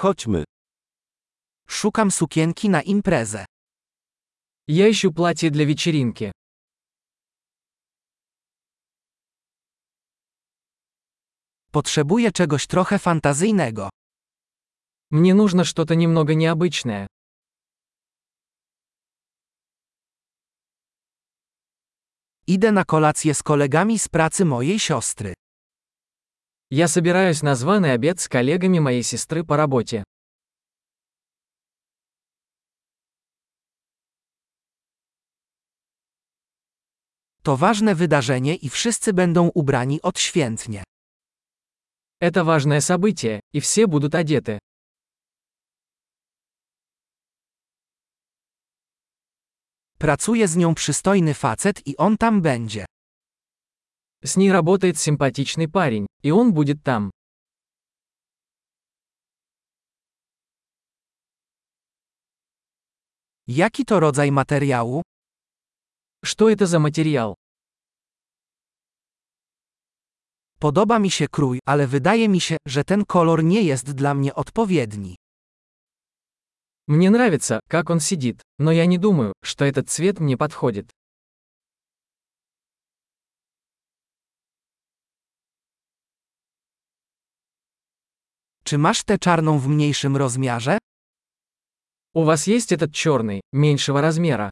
Chodźmy. Szukam sukienki na imprezę. Я ищу платье для вечеринки. Potrzebuję czegoś trochę fantazyjnego. Мне нужно что-то немного необычное. Idę na kolację z kolegami z pracy mojej siostry. Я собираюсь на званый обед с коллегами моей сестры по работе. To ważne wydarzenie i wszyscy będą ubrani odświętnie. Это важное событие, и все будут одеты. Pracuje z nią przystojny facet i on tam będzie. С ней работает симпатичный парень, и он будет там. Jaki to rodzaj materiału? Что это за материал? Podoba mi się krój, ale wydaje mi się, że ten kolor nie jest dla mnie odpowiedni. Мне нравится, как он сидит, но я не думаю, что этот цвет мне подходит. Czy masz tę czarną w mniejszym rozmiarze? У вас есть этот черный, меньшего размера?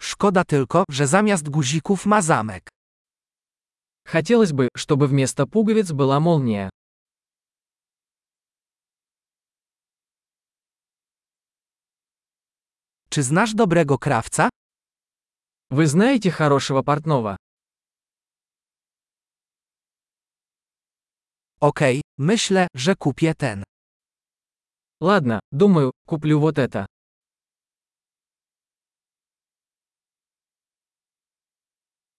Szkoda tylko, że zamiast guzików ma zamek. Хотелось бы, чтобы вместо пуговиц была молния. Czy znasz dobrego krawca? Вы знаете хорошего портного? Okej, myślę, że kupię ten. Ладно, думаю, куплю вот это.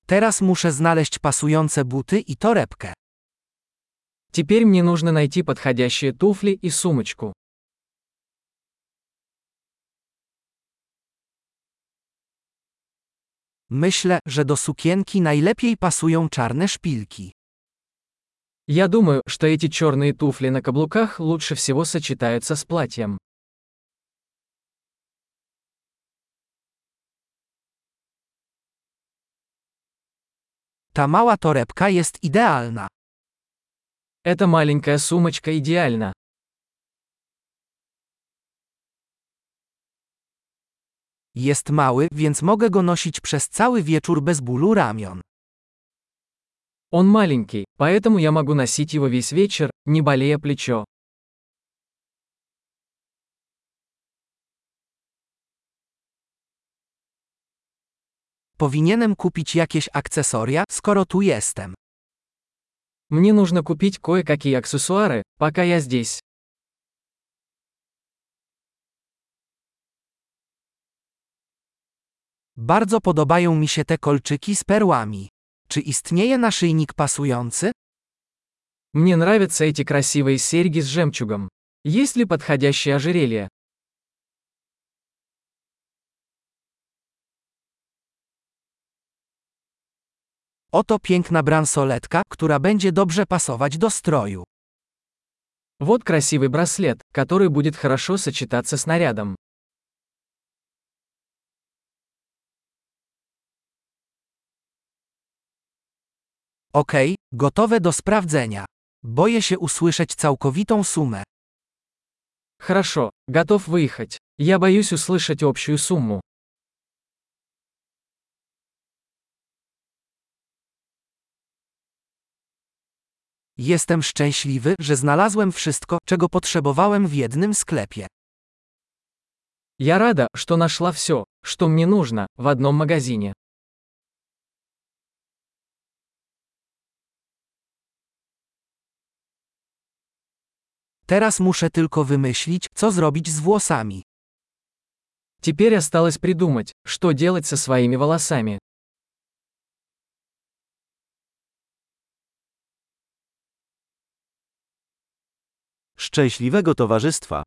Teraz muszę znaleźć pasujące buty i torebkę. Теперь мне нужно найти подходящие туфли и сумочку. Myślę, że do sukienki najlepiej pasują czarne szpilki. Я думаю, что эти черные туфли на каблуках лучше всего сочетаются с платьем. Ta mała torebka jest idealna. Эта маленькая сумочка идеальна. Jest mały, więc mogę go nosić przez cały wieczór bez bólu ramion. Он маленький, поэтому я могу носить его весь вечер, не болея плечо. Powinienem kupić jakieś akcesoria, skoro tu jestem. Мне нужно купить кое-какие аксессуары, пока я здесь. Bardzo podobają mi się te kolczyki z perłami. Czy istnieje naszyjnik pasujący? Мне нравятся эти красивые серьги с жемчугом. Есть ли подходящее ожерелье? Oto piękna bransoletka, która będzie dobrze pasować do stroju. Вот красивый браслет, который будет хорошо сочетаться с нарядом. Okej, gotowe do sprawdzenia. Boję się usłyszeć całkowitą sumę. Хорошо, готов выехать. Я боюсь услышать общую сумму. Jestem szczęśliwy, że znalazłem wszystko, czego potrzebowałem w jednym sklepie. Я рада, что нашла все, что мне нужно, в одном магазине. Teraz muszę tylko wymyślić, co zrobić z włosami. Теперь осталось придумать, что делать со своими волосами. Szczęśliwego towarzystwa.